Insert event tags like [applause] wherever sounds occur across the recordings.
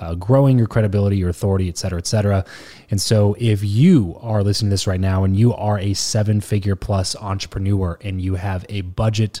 uh, growing your credibility, your authority, et cetera, et cetera. And so, if you are listening to this right now and you are a seven figure plus entrepreneur and you have a budget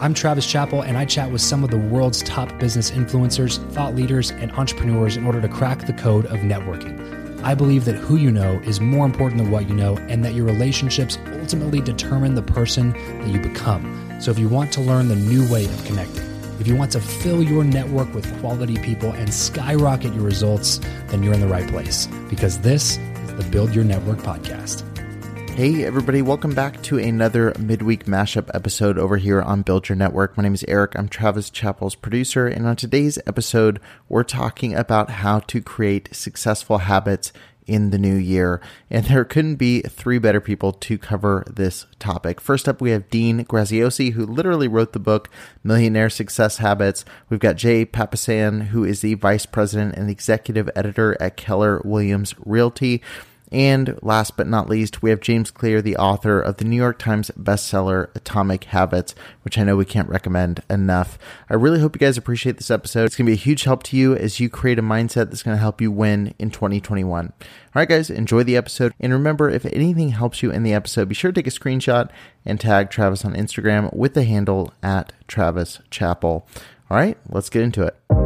I'm Travis Chappell, and I chat with some of the world's top business influencers, thought leaders, and entrepreneurs in order to crack the code of networking. I believe that who you know is more important than what you know, and that your relationships ultimately determine the person that you become. So if you want to learn the new way of connecting, if you want to fill your network with quality people and skyrocket your results, then you're in the right place because this is the Build Your Network podcast. Hey, everybody, welcome back to another midweek mashup episode over here on Build Your Network. My name is Eric. I'm Travis Chappell's producer. And on today's episode, we're talking about how to create successful habits in the new year. And there couldn't be three better people to cover this topic. First up, we have Dean Graziosi, who literally wrote the book Millionaire Success Habits. We've got Jay Papasan, who is the vice president and executive editor at Keller Williams Realty. And last but not least, we have James Clear, the author of the New York Times bestseller Atomic Habits, which I know we can't recommend enough. I really hope you guys appreciate this episode. It's going to be a huge help to you as you create a mindset that's going to help you win in 2021. All right, guys, enjoy the episode. And remember, if anything helps you in the episode, be sure to take a screenshot and tag Travis on Instagram with the handle at Travis Chappell. All right, let's get into it.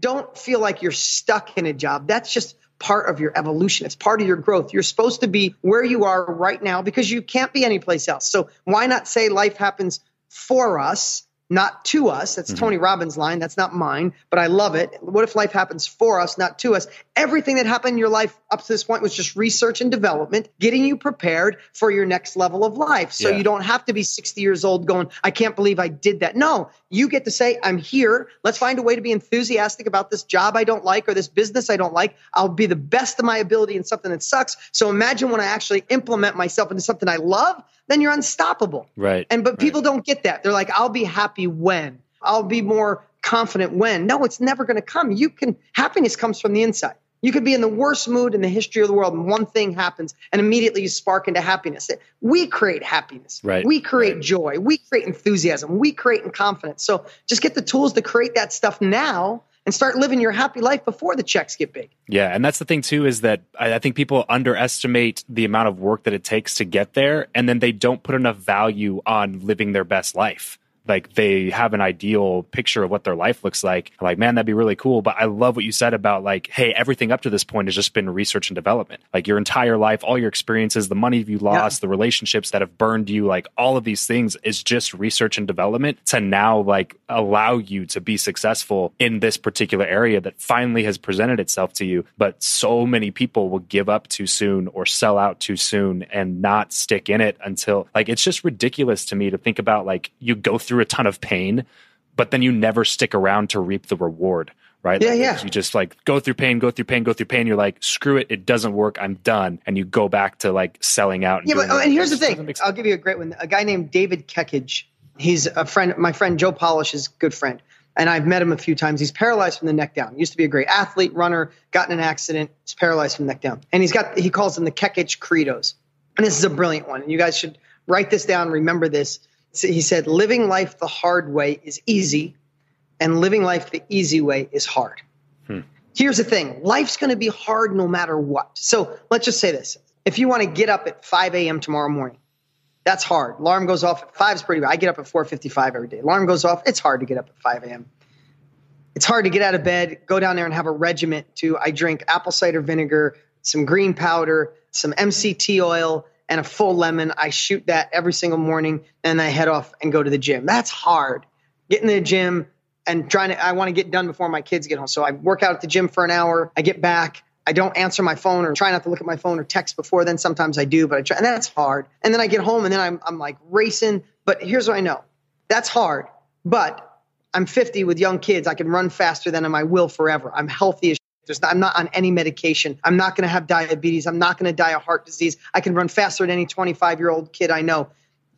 Don't feel like you're stuck in a job. That's just part of your evolution. It's part of your growth. You're supposed to be where you are right now because you can't be anyplace else. So why not say life happens for us not to us. That's mm-hmm. Tony Robbins' line. That's not mine, but I love it. What if life happens for us, not to us? Everything that happened in your life up to this point was just research and development, getting you prepared for your next level of life. So yeah. you don't have to be 60 years old going, I can't believe I did that. No, you get to say, I'm here. Let's find a way to be enthusiastic about this job I don't like or this business I don't like. I'll be the best of my ability in something that sucks. So imagine when I actually implement myself into something I love then you're unstoppable. Right. And but right. people don't get that. They're like, I'll be happy when. I'll be more confident when. No, it's never going to come. You can happiness comes from the inside. You could be in the worst mood in the history of the world, and one thing happens, and immediately you spark into happiness. We create happiness. Right. We create right. joy. We create enthusiasm. We create confidence. So just get the tools to create that stuff now and start living your happy life before the checks get big. Yeah, and that's the thing too is that I think people underestimate the amount of work that it takes to get there, and then they don't put enough value on living their best life. Like they have an ideal picture of what their life looks like. I'm like, man, that'd be really cool. But I love what you said about like, hey, everything up to this point has just been research and development. Like your entire life, all your experiences, the money you lost, yeah. the relationships that have burned you, like all of these things is just research and development to now like allow you to be successful in this particular area that finally has presented itself to you. But so many people will give up too soon or sell out too soon and not stick in it until like it's just ridiculous to me to think about like you go through a ton of pain, but then you never stick around to reap the reward right? Yeah, like, yeah. You just like go through pain, go through pain, go through pain. You're like, screw it, it doesn't work. I'm done, and you go back to like selling out. And yeah, but oh, and here's the thing. I'll give you a great one. A guy named David Kekich. He's a friend. My friend Joe Polish's good friend, and I've met him a few times. He's paralyzed from the neck down. Used to be a great athlete, runner. Got in an accident. He's paralyzed from the neck down, and he's got he calls them the Kekich credos. And this is a brilliant one. And you guys should write this down. Remember this. He said, "Living life the hard way is easy." and living life the easy way is hard. Hmm. Here's the thing life's going to be hard no matter what. So let's just say this. If you want to get up at 5 a.m. tomorrow morning, that's hard. Alarm goes off at 5 is pretty bad. I get up at 4.55 every day. Alarm goes off. It's hard to get up at 5 a.m. It's hard to get out of bed, go down there and have a regiment to, I drink apple cider vinegar, some green powder, some MCT oil, and a full lemon. I shoot that every single morning and I head off and go to the gym. That's hard. Get in the gym, and trying to, I want to get done before my kids get home. So I work out at the gym for an hour. I get back. I don't answer my phone or try not to look at my phone or text before then. Sometimes I do, but I try, and that's hard. And then I get home and then I'm, I'm like racing. But here's what I know that's hard. But I'm 50 with young kids. I can run faster than. I will forever. I'm healthy as not, I'm not on any medication. I'm not going to have diabetes. I'm not going to die of heart disease. I can run faster than any 25 year old kid I know.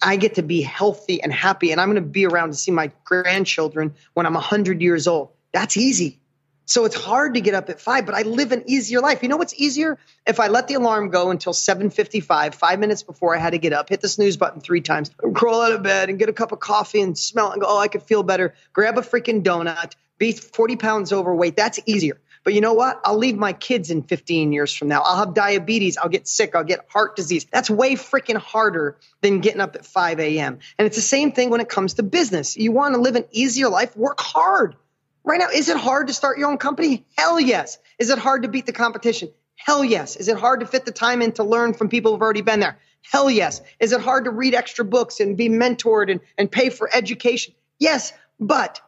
I get to be healthy and happy, and I'm going to be around to see my grandchildren when I'm 100 years old. That's easy. So it's hard to get up at five, but I live an easier life. You know what's easier? If I let the alarm go until 7:55, five minutes before I had to get up, hit the snooze button three times, crawl out of bed and get a cup of coffee and smell and go, oh, I could feel better. Grab a freaking donut, be 40 pounds overweight. That's easier. But you know what? I'll leave my kids in 15 years from now. I'll have diabetes. I'll get sick. I'll get heart disease. That's way freaking harder than getting up at 5 a.m. And it's the same thing when it comes to business. You want to live an easier life, work hard. Right now, is it hard to start your own company? Hell yes. Is it hard to beat the competition? Hell yes. Is it hard to fit the time in to learn from people who've already been there? Hell yes. Is it hard to read extra books and be mentored and, and pay for education? Yes. But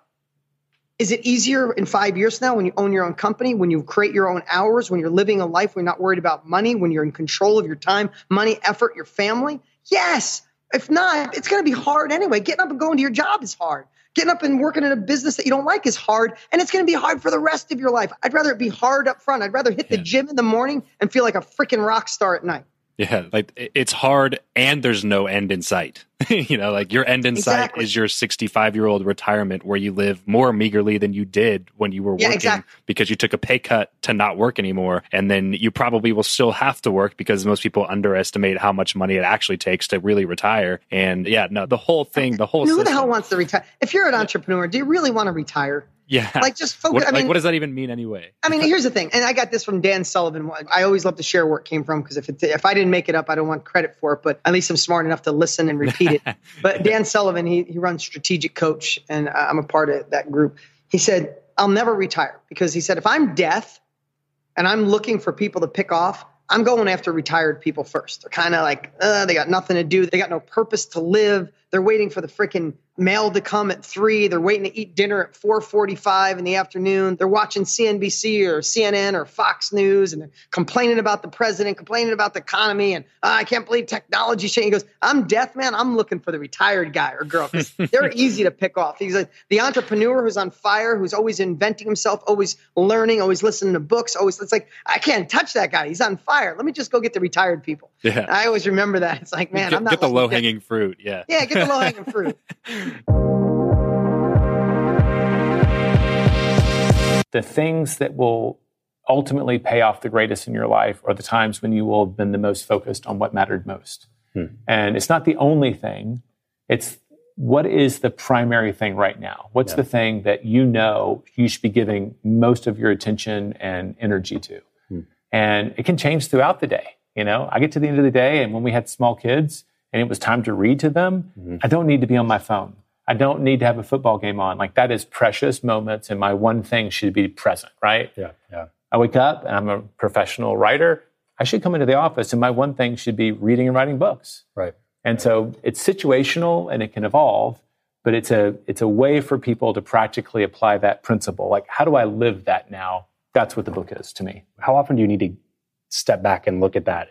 is it easier in five years now when you own your own company, when you create your own hours, when you're living a life when you're not worried about money, when you're in control of your time, money, effort, your family? Yes. If not, it's going to be hard anyway. Getting up and going to your job is hard. Getting up and working in a business that you don't like is hard, and it's going to be hard for the rest of your life. I'd rather it be hard up front. I'd rather hit yeah. the gym in the morning and feel like a freaking rock star at night. Yeah, like it's hard and there's no end in sight. [laughs] you know, like your end in exactly. sight is your 65 year old retirement where you live more meagerly than you did when you were yeah, working exactly. because you took a pay cut to not work anymore. And then you probably will still have to work because most people underestimate how much money it actually takes to really retire. And yeah, no, the whole thing, the whole Who system, the hell wants to retire? If you're an entrepreneur, do you really want to retire? Yeah. Like just focus. What, I mean, like, what does that even mean anyway? I mean, here's the thing, and I got this from Dan Sullivan. I always love to share where it came from because if it, if I didn't make it up, I don't want credit for it. But at least I'm smart enough to listen and repeat it. [laughs] but Dan Sullivan, he he runs Strategic Coach, and I'm a part of that group. He said, "I'll never retire because he said if I'm deaf and I'm looking for people to pick off." I'm going after retired people first. They're kind of like, uh, they got nothing to do. They got no purpose to live. They're waiting for the freaking mail to come at three. They're waiting to eat dinner at 4:45 in the afternoon. They're watching CNBC or CNN or Fox News, and they're complaining about the president, complaining about the economy, and oh, I can't believe technology changing. He goes, "I'm deaf, man. I'm looking for the retired guy or girl because [laughs] they're easy to pick off." He's like the entrepreneur who's on fire, who's always inventing himself, always learning, always listening to books. Always, it's like I can't touch that guy. He's on fire. Let me just go get the retired people. Yeah, I always remember that. It's like, man, get, I'm not get the low hanging fruit. Yeah, yeah, get the low hanging fruit. The things that will ultimately pay off the greatest in your life are the times when you will have been the most focused on what mattered most. Hmm. And it's not the only thing, it's what is the primary thing right now? What's yeah. the thing that you know you should be giving most of your attention and energy to? Hmm. And it can change throughout the day. You know, I get to the end of the day, and when we had small kids, and it was time to read to them, mm-hmm. I don't need to be on my phone. I don't need to have a football game on. Like that is precious moments, and my one thing should be present, right? Yeah, yeah. I wake up and I'm a professional writer. I should come into the office, and my one thing should be reading and writing books. Right. And so it's situational and it can evolve, but it's a it's a way for people to practically apply that principle. Like, how do I live that now? That's what the book is to me. How often do you need to step back and look at that?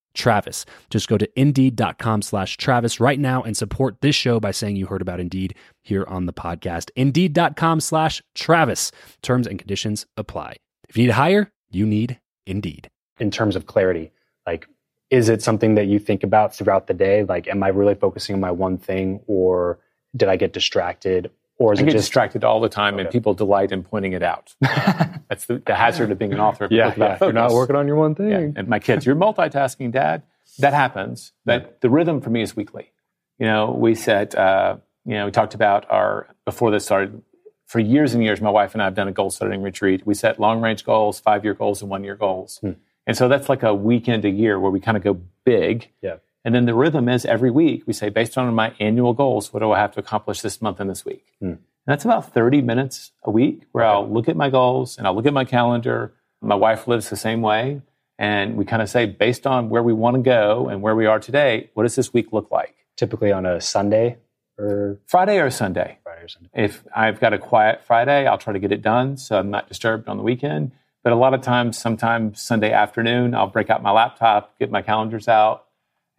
Travis. Just go to indeed.com slash Travis right now and support this show by saying you heard about Indeed here on the podcast. Indeed.com slash Travis. Terms and conditions apply. If you need to hire, you need Indeed. In terms of clarity, like, is it something that you think about throughout the day? Like, am I really focusing on my one thing or did I get distracted? Or is I it get just distracted all the time, and people delight in pointing it out. [laughs] That's the, the hazard of being an author. yeah, yeah. You're not working on your one thing. Yeah. And my kids, you're multitasking, Dad. That happens. But the rhythm for me is weekly. You know, we set. Uh, you know, we talked about our before this started. For years and years, my wife and I have done a goal setting retreat. We set long range goals, five year goals, and one year goals. Hmm. And so that's like a weekend a year where we kind of go big. Yeah. And then the rhythm is every week we say, based on my annual goals, what do I have to accomplish this month and this week? Hmm. And that's about 30 minutes a week where I'll look at my goals and I'll look at my calendar. My wife lives the same way. And we kind of say, based on where we want to go and where we are today, what does this week look like? Typically on a Sunday or Friday or Sunday? Friday or Sunday. If I've got a quiet Friday, I'll try to get it done so I'm not disturbed on the weekend. But a lot of times, sometimes Sunday afternoon, I'll break out my laptop, get my calendars out,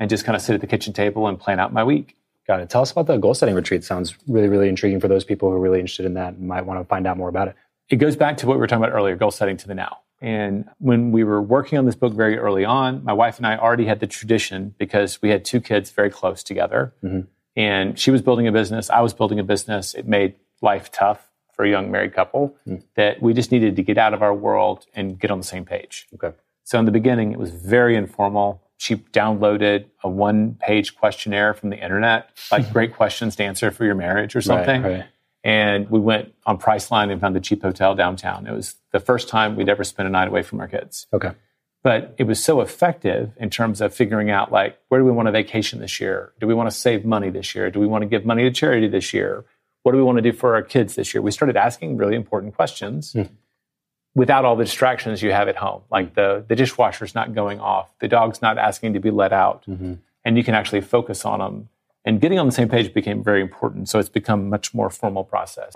and just kind of sit at the kitchen table and plan out my week. Got it. Tell us about the goal setting retreat. Sounds really, really intriguing for those people who are really interested in that and might want to find out more about it. it goes back to what we were talking about earlier goal setting to the now. And when we were working on this book very early on, my wife and I already had the tradition because we had two kids very close together. Mhm. And she was building a business, I was building a business. It made life tough for a young married couple Mm. that we just needed to get out of our world and get on the same page. Okay. So in the beginning, it was very informal. She downloaded a one page questionnaire from the internet, like [laughs] great questions to answer for your marriage or something. Right, right. And we went on Priceline and found the cheap hotel downtown. It was the first time we'd ever spent a night away from our kids. Okay. But it was so effective in terms of figuring out like, where do we want to vacation this year? Do we want to save money this year? Do we want to give money to charity this year? What do we want to do for our kids this year? We started asking really important questions Hmm. Without all the distractions you have at home. Like the, the dishwasher's not going off, the dog's not asking to be let out Mhm. and you can actually focus on them. And getting on the same page became very important. So it's become a much more formal process.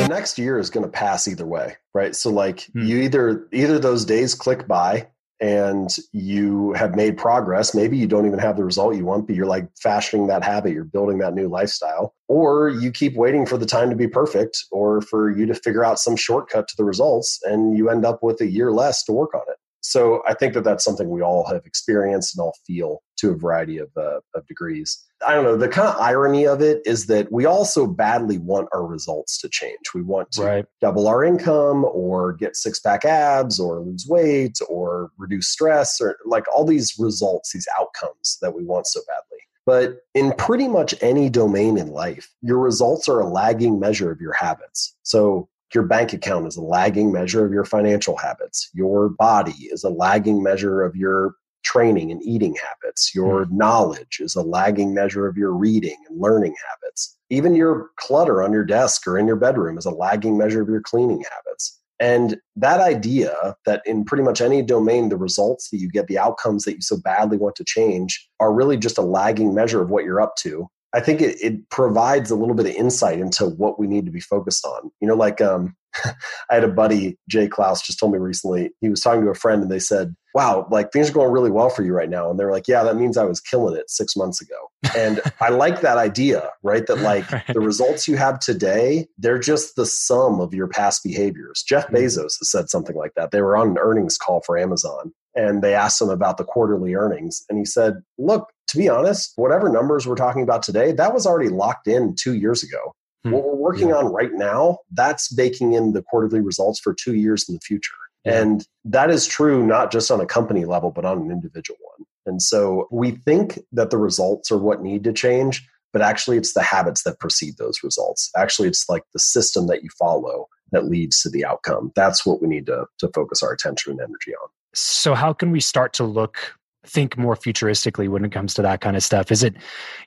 the next year is going to pass either way right so like Hmm. you either either those days click by and you have made progress. Maybe you don't even have the result you want but you're like fashioning that habit. You're building that new lifestyle. Or you keep waiting for the time to be perfect or for you to figure out some shortcut to the results and you end up with a year less to work on it so I think that that's something we all have experienced and all feel to a variety of, uh, of degrees. I don't know. The kind of irony of it is that we also badly want our results to change. We want to right. double our income or get six pack abs or lose weight or reduce stress or like all these results, these outcomes that we want so badly. But in pretty much any domain in life, your results are a lagging measure of your habits. So your bank account is a lagging measure of your financial habits. Your body is a lagging measure of your training and eating habits. Your mm. knowledge is a lagging measure of your reading and learning habits. Even your clutter on your desk or in your bedroom is a lagging measure of your cleaning habits. And that idea that in pretty much any domain, the results that you get, the outcomes that you so badly want to change, are really just a lagging measure of what you're up to. I think it, it provides a little bit of insight into what we need to be focused on. You know, like um, [laughs] I had a buddy, Jay Klaus, just told me recently, he was talking to a friend and they said, Wow, like things are going really well for you right now. And they're like, Yeah, that means I was killing it six months ago. And I like that idea, right? That like [laughs] the results you have today, they're just the sum of your past behaviors. Jeff mm-hmm. Bezos has said something like that. They were on an earnings call for Amazon and they asked him about the quarterly earnings. And he said, Look, to be honest, whatever numbers we're talking about today, that was already locked in two years ago. Hmm. What we're working yeah. on right now, that's baking in the quarterly results for two years in the future. Yeah. And that is true not just on a company level, but on an individual one. And so we think that the results are what need to change, but actually it's the habits that precede those results. Actually, it's like the system that you follow that leads to the outcome. That's what we need to, to focus our attention and energy on. So, how can we start to look think more futuristically when it comes to that kind of stuff? Is it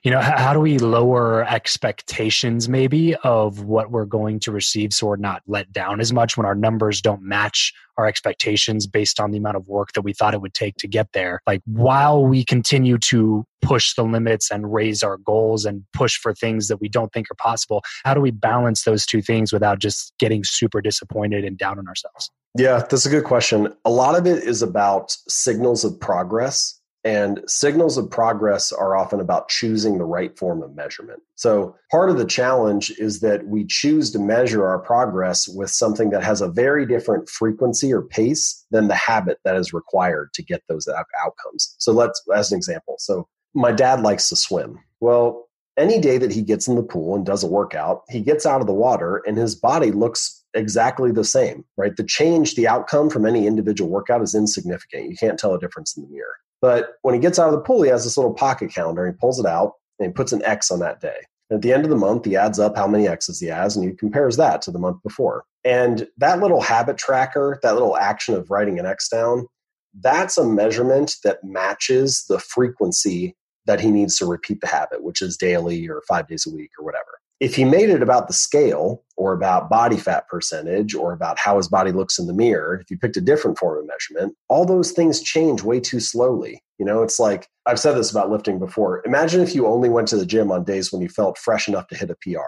you know how, do we lower expectations maybe of what we're going to receive so we're not let down as much when our numbers don't match our expectations based on the amount of work that we thought it would take to get there? Like while we continue to push the limits and raise our goals and push for things that we don't think are possible how do we balance those two things without just getting super disappointed and down on ourselves yeah, that's a good question. A lot of it is about signals of progress. And signals of progress are often about choosing the right form of measurement. So, part of the challenge is that we choose to measure our progress with something that has a very different frequency or pace than the habit that is required to get those outcomes. So, let's, as an example, so my dad likes to swim. Well, any day that he gets in the pool and does a workout, he gets out of the water and his body looks exactly the same, right? The change, the outcome from any individual workout is insignificant. You can't tell a difference in the mirror. But when he gets out of the pool, he has this little pocket calendar. He pulls it out and he puts an X on that day. And at the end of the month, he adds up how many X's he has and he compares that to the month before. And that little habit tracker, that little action of writing an X down, that's a measurement that matches the frequency that he needs to repeat the habit, which is daily or five days a week or whatever if he made it about the scale or about body fat percentage or about how his body looks in the mirror, if you picked a different form of measurement, all those things change way too slowly. You know, it's like I've said this about lifting before. Imagine if you only went to the gym on days when you felt fresh enough to hit a PR.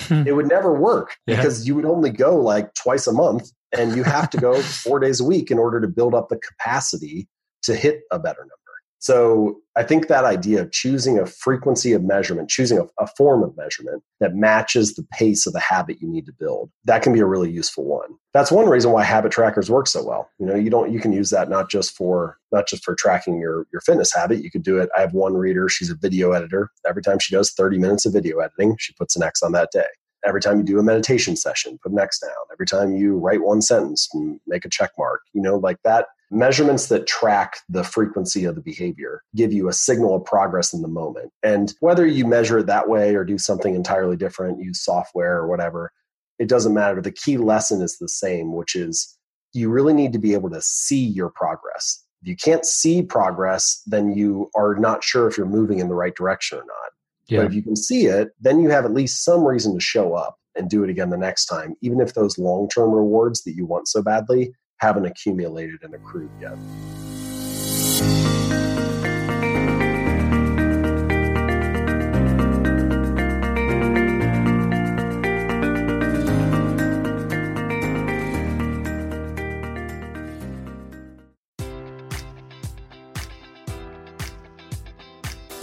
Hmm. it would never work yeah. because you would only go like twice a month and you have to go [laughs] four days a week in order to build up the capacity to hit a better number. So I think that idea of choosing a frequency of measurement, choosing a, a, form of measurement that matches the pace of the habit you need to build, that can be a really useful one. That's one reason why habit trackers work so well. You know, you don't you can use that not just for not just for tracking your your fitness habit. You could do it. I have one reader, she's a video editor. Every time she does 30 minutes of video editing, she puts an X on that day. Every time you do a meditation session, put an X down. Every time you write one sentence, make a check mark. You know, like that measurements that track the frequency of the behavior give you a signal of progress in the moment. And whether you measure it that way or do something entirely different, use software or whatever, it doesn't matter. The key lesson is the same, which is you really need to be able to see your progress. If you can't see progress, then you are not sure if you're moving in the right direction or not. Yeah. But if you can see it, then you have at least some reason to show up and do it again the next time, even if those long term rewards that you want so badly haven't accumulated and accrued yet.